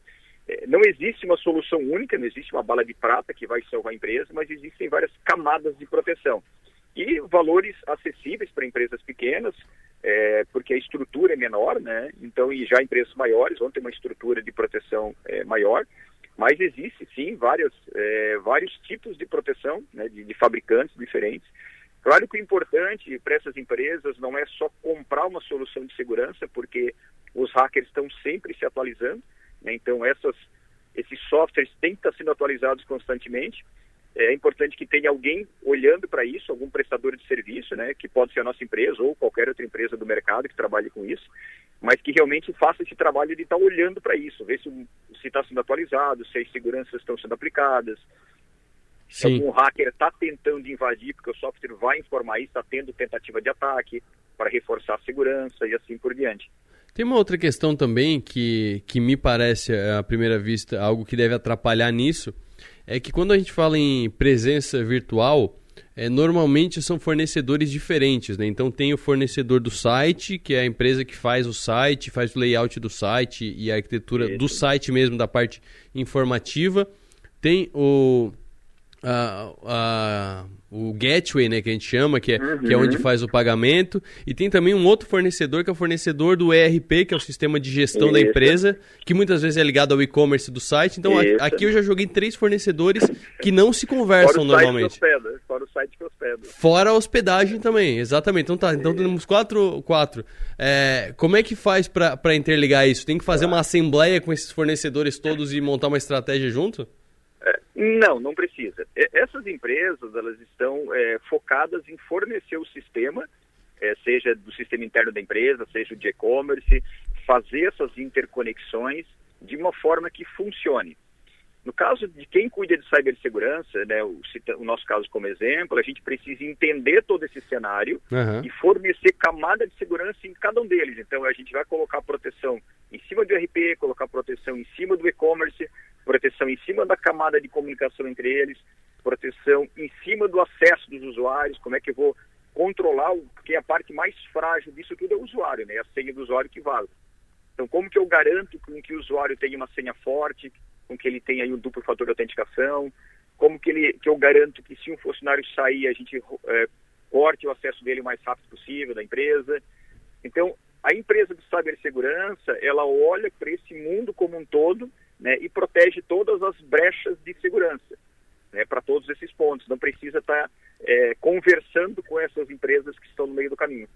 é, não existe uma solução única, não existe uma bala de prata que vai salvar a empresa, mas existem várias camadas de proteção. E valores acessíveis para empresas pequenas, é, porque a estrutura é menor, né? Então, e já empresas maiores vão ter uma estrutura de proteção é, maior. Mas existe sim vários, é, vários tipos de proteção né, de, de, fabricantes diferentes. Claro que o importante para essas empresas não é só comprar uma solução de segurança, porque os hackers estão sempre se atualizando. Né, então essas, esses softwares têm que estar sendo atualizados constantemente. É importante que tenha alguém olhando para isso, algum prestador de serviço, né, que pode ser a nossa empresa ou qualquer outra empresa do mercado que trabalhe com isso, mas que realmente faça esse trabalho de estar olhando para isso, ver se está sendo atualizado, se as seguranças estão sendo aplicadas. Se algum hacker está tentando invadir, porque o software vai informar isso, está tendo tentativa de ataque para reforçar a segurança e assim por diante. Tem uma outra questão também que, que me parece, à primeira vista, algo que deve atrapalhar nisso, é que quando a gente fala em presença virtual, é, normalmente são fornecedores diferentes, né? Então tem o fornecedor do site, que é a empresa que faz o site, faz o layout do site e a arquitetura do site mesmo, da parte informativa. Tem o, a, a, o gateway, né, que a gente chama, que é, uhum. que é onde uhum. faz o pagamento. E tem também um outro fornecedor, que é o fornecedor do ERP, que é o sistema de gestão Isso. da empresa, que muitas vezes é ligado ao e-commerce do site. Então Isso. aqui eu já joguei três fornecedores que não se conversam fora normalmente. Hospeda, fora o site que hospeda. Fora a hospedagem também, exatamente. Então tá, então temos quatro. quatro. É, como é que faz para interligar isso? Tem que fazer uma assembleia com esses fornecedores todos e montar uma estratégia junto? Não, não precisa. Essas empresas elas estão é, focadas em fornecer o sistema, é, seja do sistema interno da empresa, seja de e-commerce, fazer essas interconexões de uma forma que funcione. No caso de quem cuida de cibersegurança, né, o, o, nosso caso como exemplo, a gente precisa entender todo esse cenário uhum. e fornecer camada de segurança em cada um deles. Então, a gente vai colocar proteção em cima do RP, colocar proteção em cima do e-commerce, proteção em cima da camada de comunicação entre eles, proteção em cima do acesso dos usuários, como é que eu vou controlar, o, porque a parte mais frágil disso tudo é o usuário, né? A senha do usuário que vale. Então, como que eu garanto que o usuário tenha uma senha forte, com que ele tenha aí um duplo fator de autenticação, como que, ele, que eu garanto que se um funcionário sair, a gente é, corte o acesso dele o mais rápido possível da empresa. Então, a empresa de cibersegurança, ela olha para esse mundo como um todo né, e protege todas as brechas de segurança né, para todos esses pontos. Não precisa estar tá, é, conversando com essas empresas que estão no meio do caminho.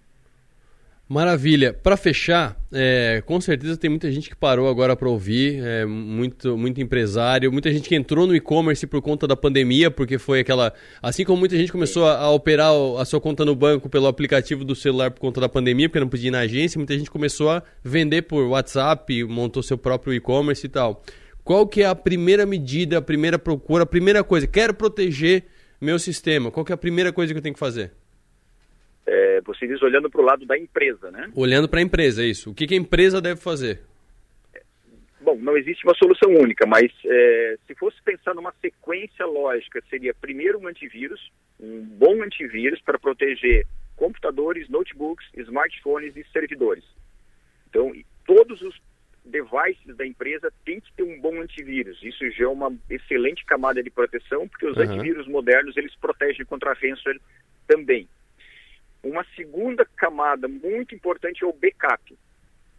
Maravilha. Para fechar, é, com certeza tem muita gente que parou agora para ouvir, é, muito, muito empresário, muita gente que entrou no e-commerce por conta da pandemia, porque foi aquela. Assim como muita gente começou a, a, operar a sua conta no banco pelo aplicativo do celular por conta da pandemia, porque não podia ir na agência, muita gente começou a vender por WhatsApp, montou seu próprio e-commerce e tal. Qual que é a primeira medida, a primeira procura, a primeira coisa? Quero proteger meu sistema. Qual que é a primeira coisa que eu tenho que fazer? É, você diz olhando para o lado da empresa, né? Olhando para a empresa, é isso. O que, que, a empresa deve fazer? Bom, não existe uma solução única, mas é, se fosse pensar numa sequência lógica, seria primeiro um antivírus, um bom antivírus para proteger computadores, notebooks, smartphones e servidores. Então, todos os devices da empresa têm que ter um bom antivírus. Isso já é uma excelente camada de proteção, porque os uhum. antivírus modernos eles protegem contra ransomware também. Uma segunda camada muito importante é o backup.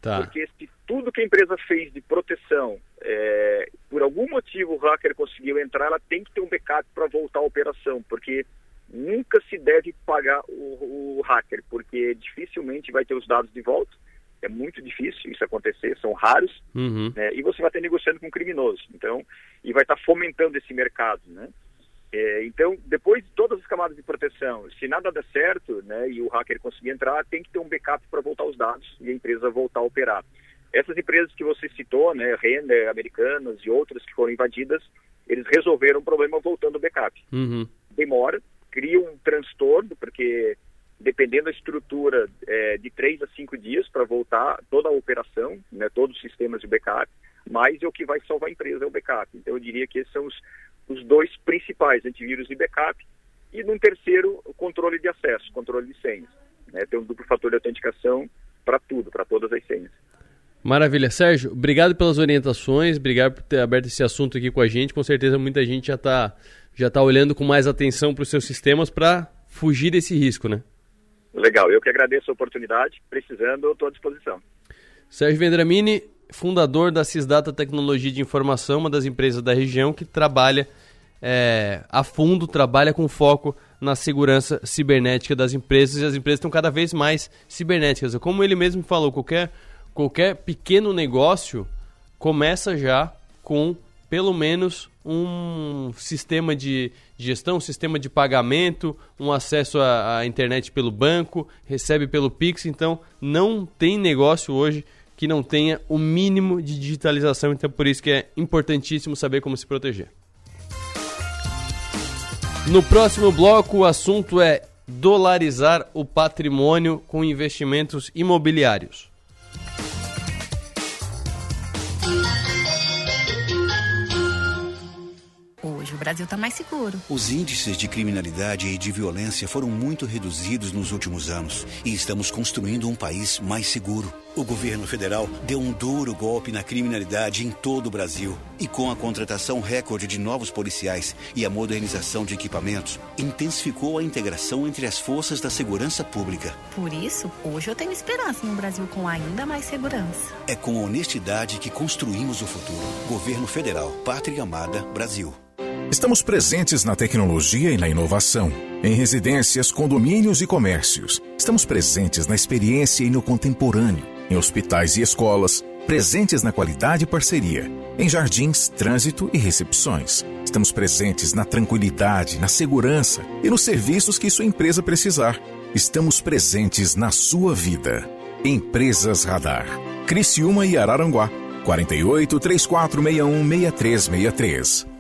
Tá. Porque se tudo que a empresa fez de proteção, é, por algum motivo o hacker conseguiu entrar, ela tem que ter um backup para voltar à operação, porque nunca se deve pagar o, o, hacker, porque dificilmente vai ter os dados de volta. É muito difícil isso acontecer, são raros, uhum. né, e você vai estar negociando com um criminoso. Então, e vai estar fomentando esse mercado, né? É, então, depois de todas as camadas de proteção, se nada der certo, né, e o hacker conseguir entrar, tem que ter um backup para voltar os dados e a empresa voltar a operar. Essas empresas que você citou, né, Render, Americanas e outras que foram invadidas, eles resolveram o problema voltando o backup. Uhum. Demora, cria um transtorno, porque dependendo da estrutura, é, de três a cinco dias para voltar toda a operação, né, todos os sistemas de backup, mas é o que vai salvar a empresa, é o backup. Então eu diria que esses são os, os dois principais, antivírus e backup, e num terceiro, o controle de acesso, controle de senhas. Né? Tem um duplo fator de autenticação para tudo, para todas as senhas. Maravilha. Sérgio, obrigado pelas orientações, obrigado por ter aberto esse assunto aqui com a gente. Com certeza muita gente já está já tá olhando com mais atenção para os seus sistemas para fugir desse risco, né? Legal, eu que agradeço a oportunidade. Precisando, estou à disposição. Sérgio Vendramini, fundador da Cisdata Tecnologia de Informação, uma das empresas da região que trabalha é, a fundo, trabalha com foco na segurança cibernética das empresas e as empresas estão cada vez mais cibernéticas. Como ele mesmo falou, qualquer, qualquer pequeno negócio começa já com pelo menos um sistema de gestão, um sistema de pagamento, um acesso à, à internet pelo banco, recebe pelo Pix. Então, não tem negócio hoje que não tenha o mínimo de digitalização, então por isso que é importantíssimo saber como se proteger. No próximo bloco, o assunto é dolarizar o patrimônio com investimentos imobiliários. Brasil está mais seguro. Os índices de criminalidade e de violência foram muito reduzidos nos últimos anos e estamos construindo um país mais seguro. O governo federal deu um duro golpe na criminalidade em todo o Brasil e com a contratação recorde de novos policiais e a modernização de equipamentos, intensificou a integração entre as forças da segurança pública. Por isso, hoje eu tenho esperança em um Brasil com ainda mais segurança. É com honestidade que construímos o futuro. Governo Federal, Pátria Amada, Brasil. Estamos presentes na tecnologia e na inovação. Em residências, condomínios e comércios. Estamos presentes na experiência e no contemporâneo. Em hospitais e escolas. Presentes na qualidade e parceria. Em jardins, trânsito e recepções. Estamos presentes na tranquilidade, na segurança e nos serviços que sua empresa precisar. Estamos presentes na sua vida. Empresas Radar. Criciúma e Araranguá. 48 3461 6363.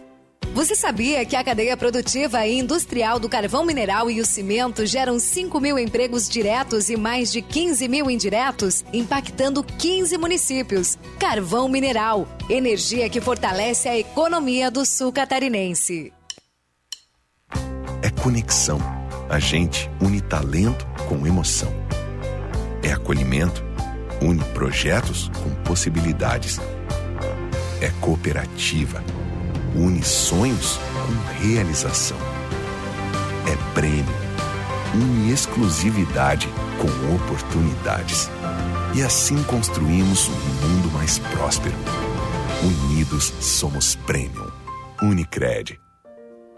Você sabia que a cadeia produtiva e industrial do carvão mineral e o cimento geram 5 mil empregos diretos e mais de 15 mil indiretos, impactando 15 municípios? Carvão mineral, energia que fortalece a economia do sul catarinense. É conexão. A gente une talento com emoção. É acolhimento. Une projetos com possibilidades. É cooperativa une sonhos com realização. É prêmio, une exclusividade com oportunidades. E assim construímos um mundo mais próspero. Unidos somos Premium. Unicred.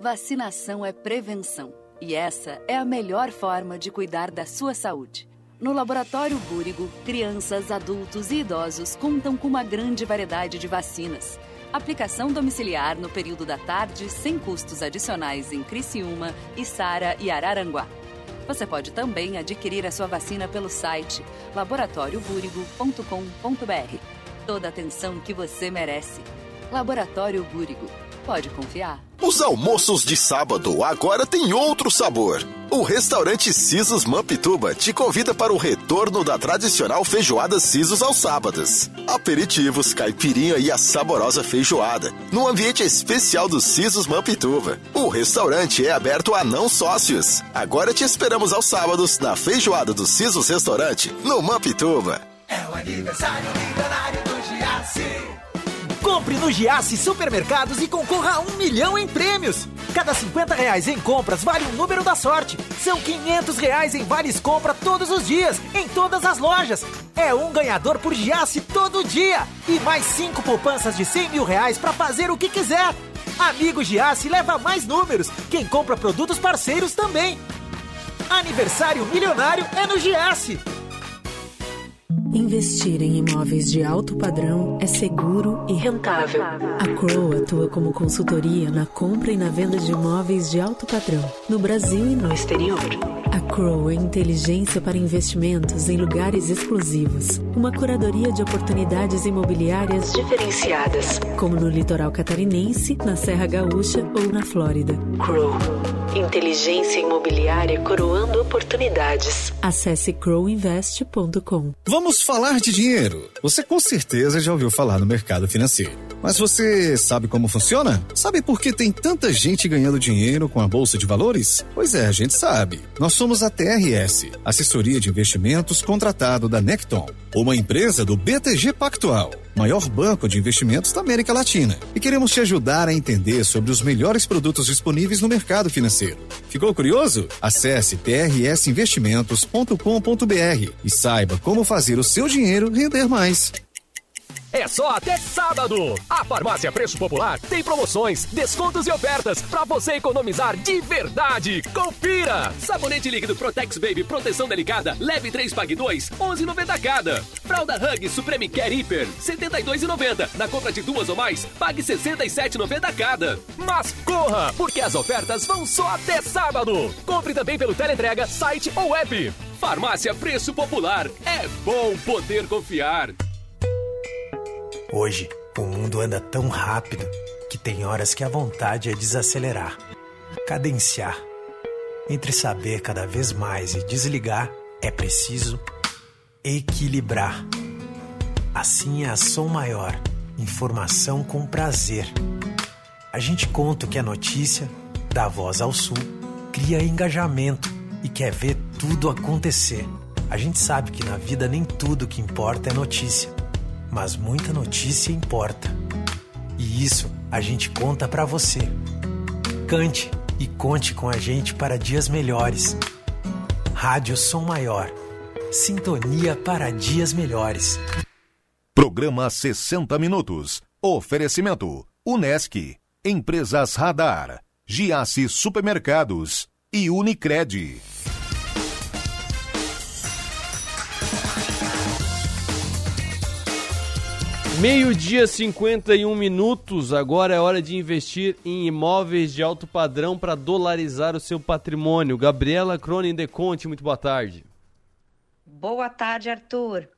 Vacinação é prevenção. E essa é a melhor forma de cuidar da sua saúde. No Laboratório Búrigo, crianças, adultos e idosos contam com uma grande variedade de vacinas Aplicação domiciliar no período da tarde, sem custos adicionais em Criciúma, Içara e Araranguá. Você pode também adquirir a sua vacina pelo site laboratóriobúrigo.com.br. Toda a atenção que você merece. Laboratório Búrigo. Pode confiar. Os almoços de sábado agora têm outro sabor. O restaurante Sisos Mampituba te convida para o retorno da tradicional feijoada Sisos aos sábados. Aperitivos, caipirinha e a saborosa feijoada, no ambiente especial do Sisos Mampituba. O restaurante é aberto a não sócios. Agora te esperamos aos sábados na feijoada do Sisos Restaurante, no Mampituba. É o aniversário milionário do Giasse. Compre no Giasse Supermercados e concorra a um milhão em prêmios. Cada 50 reais em compras vale um número da sorte. São 500 reais em vales compra todos os dias, em todas as lojas. É um ganhador por Giasse todo dia. E mais cinco poupanças de 100 mil reais para fazer o que quiser. Amigo Giasse leva mais números. Quem compra produtos parceiros também. Aniversário milionário é no Giasse. Investir em imóveis de alto padrão é seguro e rentável. A Crow atua como consultoria na compra e na venda de imóveis de alto padrão, no Brasil e no exterior. A Crow é inteligência para investimentos em lugares exclusivos. Uma curadoria de oportunidades imobiliárias diferenciadas, como no litoral catarinense, na Serra Gaúcha ou na Flórida. Crow. Inteligência imobiliária coroando oportunidades. Acesse crowinvest.com. Vamos falar de dinheiro. Você com certeza já ouviu falar no mercado financeiro. Mas você sabe como funciona? Sabe por que tem tanta gente ganhando dinheiro com a bolsa de valores? Pois é, a gente sabe. Nós somos a TRS, assessoria de investimentos contratado da Necton, uma empresa do BTG Pactual, maior banco de investimentos da América Latina. E queremos te ajudar a entender sobre os melhores produtos disponíveis no mercado financeiro. Ficou curioso? Acesse trsinvestimentos.com.br e saiba como fazer o seu dinheiro render mais. É só até sábado. A Farmácia Preço Popular tem promoções, descontos e ofertas para você economizar de verdade. Confira! Sabonete líquido Protex Baby Proteção Delicada, leve 3 pague 2, 11,90 cada. Fralda Hug Supreme Care Hiper, 72,90. Na compra de duas ou mais, pague 67,90 cada. Mas corra, porque as ofertas vão só até sábado. Compre também pelo teleentrega, site ou app. Farmácia Preço Popular. É bom poder confiar. Hoje, o mundo anda tão rápido que tem horas que a vontade é desacelerar. Cadenciar. Entre saber cada vez mais e desligar, é preciso equilibrar. Assim é a Som Maior. Informação com prazer. A gente conta que é notícia, dá voz ao Sul, cria engajamento e quer ver tudo acontecer. A gente sabe que na vida nem tudo que importa é notícia, mas muita notícia importa. E isso a gente conta para você. Cante e conte com a gente para dias melhores. Rádio Som Maior. Sintonia para dias melhores. Programa 60 Minutos. Oferecimento: Unesc, Empresas Radar, Giasse Supermercados e Unicred. Meio-dia 51 minutos. Agora é hora de investir em imóveis de alto padrão para dolarizar o seu patrimônio. Gabriela Cronin de Conte, muito boa tarde. Boa tarde, Arthur.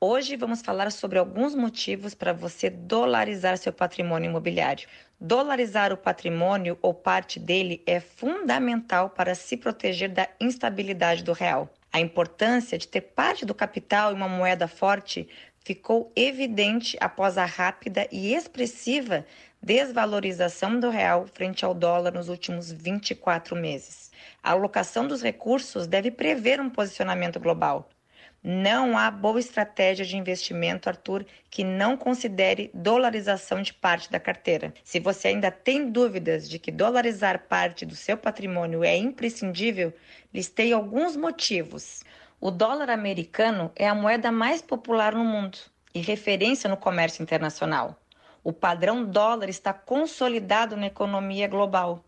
Hoje vamos falar sobre alguns motivos para você dolarizar seu patrimônio imobiliário. Dolarizar o patrimônio ou parte dele é fundamental para se proteger da instabilidade do real. A importância de ter parte do capital em uma moeda forte ficou evidente após a rápida e expressiva desvalorização do real frente ao dólar nos últimos 24 meses. A alocação dos recursos deve prever um posicionamento global. Não há boa estratégia de investimento, Arthur, que não considere dolarização de parte da carteira. Se você ainda tem dúvidas de que dolarizar parte do seu patrimônio é imprescindível, listei alguns motivos. O dólar americano é a moeda mais popular no mundo e referência no comércio internacional. O padrão dólar está consolidado na economia global.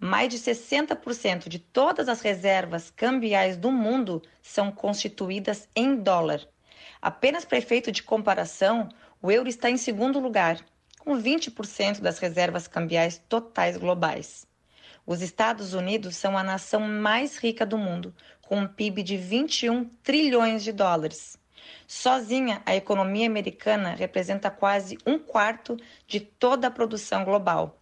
Mais de 60% de todas as reservas cambiais do mundo são constituídas em dólar. Apenas para efeito de comparação, o euro está em segundo lugar, com 20% das reservas cambiais totais globais. Os Estados Unidos são a nação mais rica do mundo, com um PIB de 21 trilhões de dólares. Sozinha, a economia americana representa quase um quarto de toda a produção global.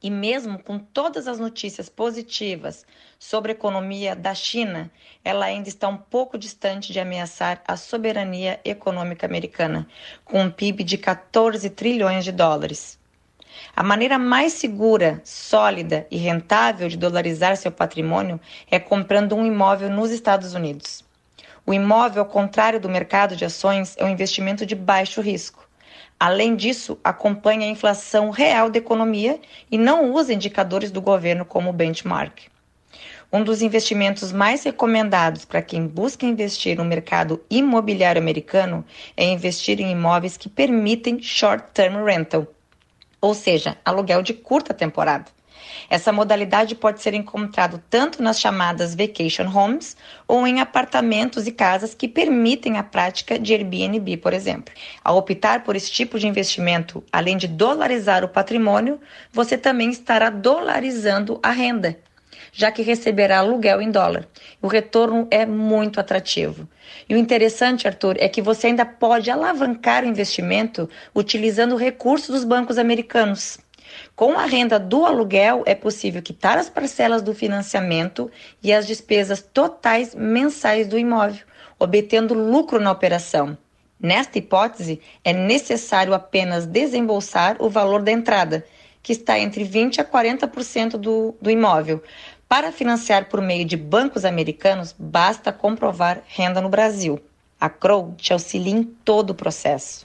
E mesmo com todas as notícias positivas sobre a economia da China, ela ainda está um pouco distante de ameaçar a soberania econômica americana, com um PIB de 14 trilhões de dólares. A maneira mais segura, sólida e rentável de dolarizar seu patrimônio é comprando um imóvel nos Estados Unidos. O imóvel, ao contrário do mercado de ações, é um investimento de baixo risco. Além disso, acompanha a inflação real da economia e não usa indicadores do governo como benchmark. Um dos investimentos mais recomendados para quem busca investir no mercado imobiliário americano é investir em imóveis que permitem short-term rental, ou seja, aluguel de curta temporada. Essa modalidade pode ser encontrado tanto nas chamadas vacation homes ou em apartamentos e casas que permitem a prática de Airbnb, por exemplo. Ao optar por esse tipo de investimento, além de dolarizar o patrimônio, você também estará dolarizando a renda, já que receberá aluguel em dólar. O retorno é muito atrativo. E o interessante, Arthur, é que você ainda pode alavancar o investimento utilizando recursos dos bancos americanos. Com a renda do aluguel, é possível quitar as parcelas do financiamento e as despesas totais mensais do imóvel, obtendo lucro na operação. Nesta hipótese, é necessário apenas desembolsar o valor da entrada, que está entre 20% a 40% do, do imóvel. Para financiar por meio de bancos americanos, basta comprovar renda no Brasil. A Crow te auxilia em todo o processo.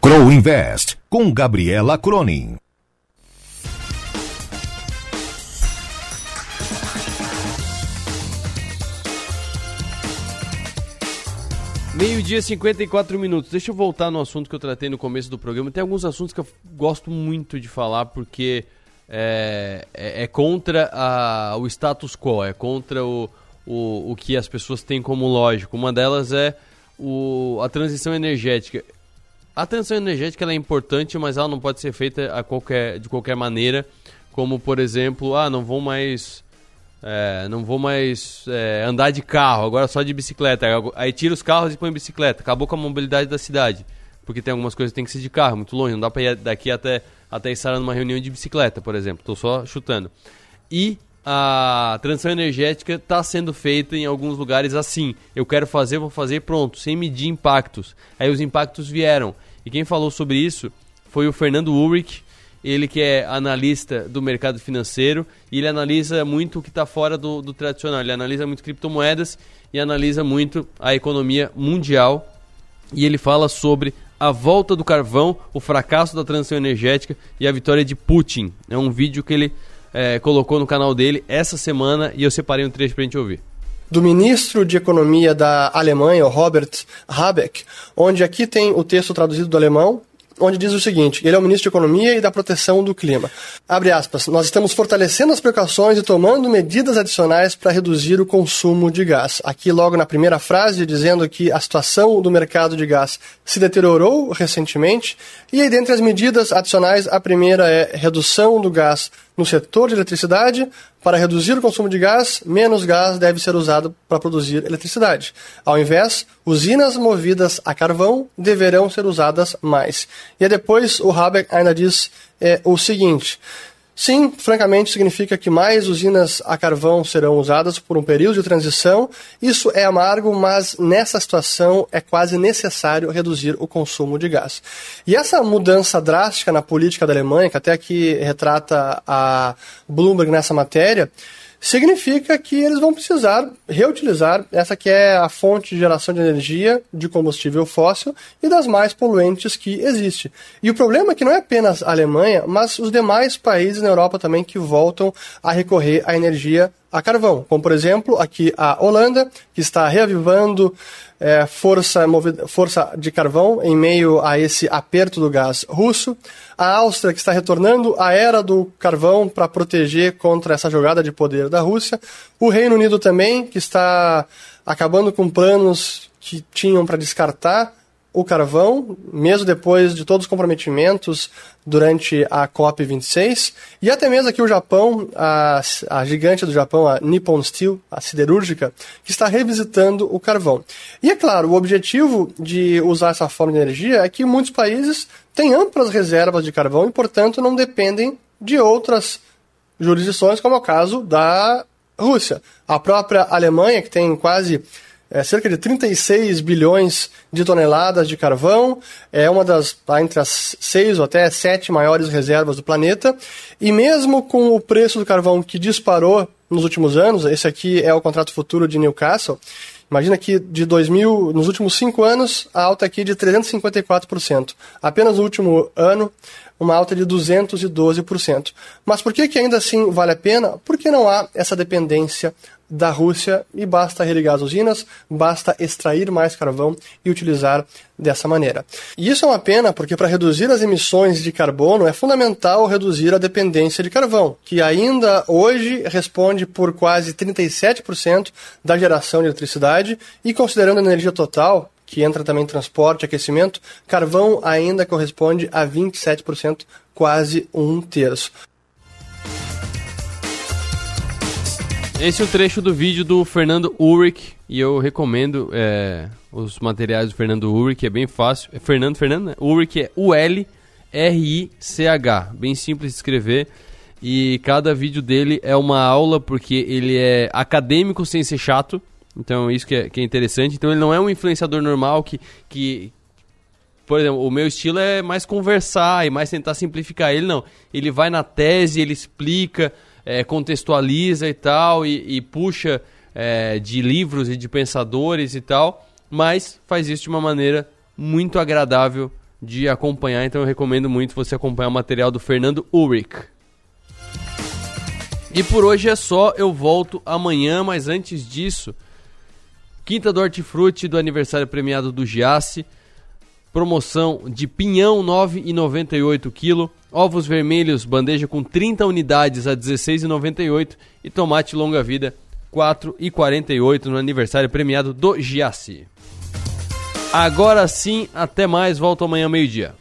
Crow Invest, com Gabriela Cronin. Meio-dia 54 minutos. Deixa eu voltar no assunto que eu tratei no começo do programa. Tem alguns assuntos que eu gosto muito de falar porque é, é, é contra a, o status quo, é contra o, o, o que as pessoas têm como lógico. Uma delas é o, a transição energética. A transição energética é importante, mas ela não pode ser feita a qualquer, de qualquer maneira, como por exemplo, ah, não vou mais é, não vou mais é, andar de carro, agora só de bicicleta. Aí tira os carros e põe bicicleta. Acabou com a mobilidade da cidade. Porque tem algumas coisas que tem que ser de carro, muito longe, não dá para ir daqui até até estar numa reunião de bicicleta, por exemplo. Estou só chutando. E a transição energética está sendo feita em alguns lugares assim. Eu quero fazer, vou fazer pronto, sem medir impactos. Aí os impactos vieram. E quem falou sobre isso foi o Fernando Ulrich, ele que é analista do mercado financeiro e ele analisa muito o que está fora do, do, tradicional. Ele analisa muito criptomoedas e analisa muito a economia mundial. E ele fala sobre a volta do carvão, o fracasso da transição energética e a vitória de Putin. É um vídeo que ele é, colocou no canal dele essa semana e eu separei um trecho para a gente ouvir do ministro de Economia da Alemanha, Robert Habeck, onde aqui tem o texto traduzido do alemão onde diz o seguinte: ele é o ministro de Economia e da Proteção do Clima. Abre aspas. Nós estamos fortalecendo as precauções e tomando medidas adicionais para reduzir o consumo de gás. Aqui, logo na primeira frase, dizendo que a situação do mercado de gás se deteriorou recentemente. E aí, dentre as medidas adicionais, a primeira é redução do gás no setor de eletricidade, para reduzir o consumo de gás, menos gás deve ser usado para produzir eletricidade. Ao invés, usinas movidas a carvão deverão ser usadas mais. E aí depois o Habeck ainda diz é, o seguinte: Sim, francamente, significa que mais usinas a carvão serão usadas por um período de transição. Isso é amargo, mas nessa situação é quase necessário reduzir o consumo de gás. E essa mudança drástica na política da Alemanha, que até aqui retrata a Bloomberg nessa matéria, significa que eles vão precisar reutilizar essa que é a fonte de geração de energia de combustível fóssil e das mais poluentes que existe. E o problema é que não é apenas a Alemanha, mas os demais países na Europa também que voltam a recorrer à energia a carvão, como por exemplo aqui a Holanda, que está reavivando é, força, força de carvão em meio a esse aperto do gás russo. A Áustria, que está retornando à era do carvão para proteger contra essa jogada de poder da Rússia. O Reino Unido também, que está acabando com planos que tinham para descartar o carvão, mesmo depois de todos os comprometimentos durante a COP26. E até mesmo aqui o Japão, a, a gigante do Japão, a Nippon Steel, a siderúrgica, que está revisitando o carvão. E é claro, o objetivo de usar essa forma de energia é que muitos países têm amplas reservas de carvão e, portanto, não dependem de outras jurisdições, como é o caso da Rússia. A própria Alemanha, que tem quase é, cerca de 36 bilhões de toneladas de carvão, é uma das tá, entre as seis ou até sete maiores reservas do planeta. E mesmo com o preço do carvão que disparou nos últimos anos, esse aqui é o contrato futuro de Newcastle. Imagina que de 2000, nos últimos cinco anos, a alta aqui de 354%. Apenas no último ano, uma alta de 212%. Mas por que, que ainda assim vale a pena? Porque não há essa dependência da Rússia e basta religar as usinas, basta extrair mais carvão e utilizar dessa maneira. E isso é uma pena porque para reduzir as emissões de carbono é fundamental reduzir a dependência de carvão, que ainda hoje responde por quase 37% da geração de eletricidade e considerando a energia total, que entra também transporte, aquecimento, carvão ainda corresponde a 27%, quase um terço. Esse é o trecho do vídeo do Fernando Ulrich e eu recomendo é, os materiais do Fernando Ulrich, é bem fácil. É Fernando, Fernando, né? Ulrich é U-L-R-I-C-H, bem simples de escrever. E cada vídeo dele é uma aula porque ele é acadêmico sem ser chato. Então isso que é, que é interessante. Então ele não é um influenciador normal que, que, por exemplo, o meu estilo é mais conversar e mais tentar simplificar. Ele não. Ele vai na tese, ele explica é, contextualiza e tal, e, e puxa é, de livros e de pensadores e tal, mas faz isso de uma maneira muito agradável de acompanhar, então eu recomendo muito você acompanhar o material do Fernando Ulrich. E por hoje é só, eu volto amanhã, mas antes disso, Quinta do Hortifruti do aniversário premiado do Giasse, promoção de pinhão 9,98 kg, ovos vermelhos bandeja com 30 unidades a 16,98 e tomate longa vida 4,48 no aniversário premiado do Giassi. Agora sim, até mais, volto amanhã meio-dia.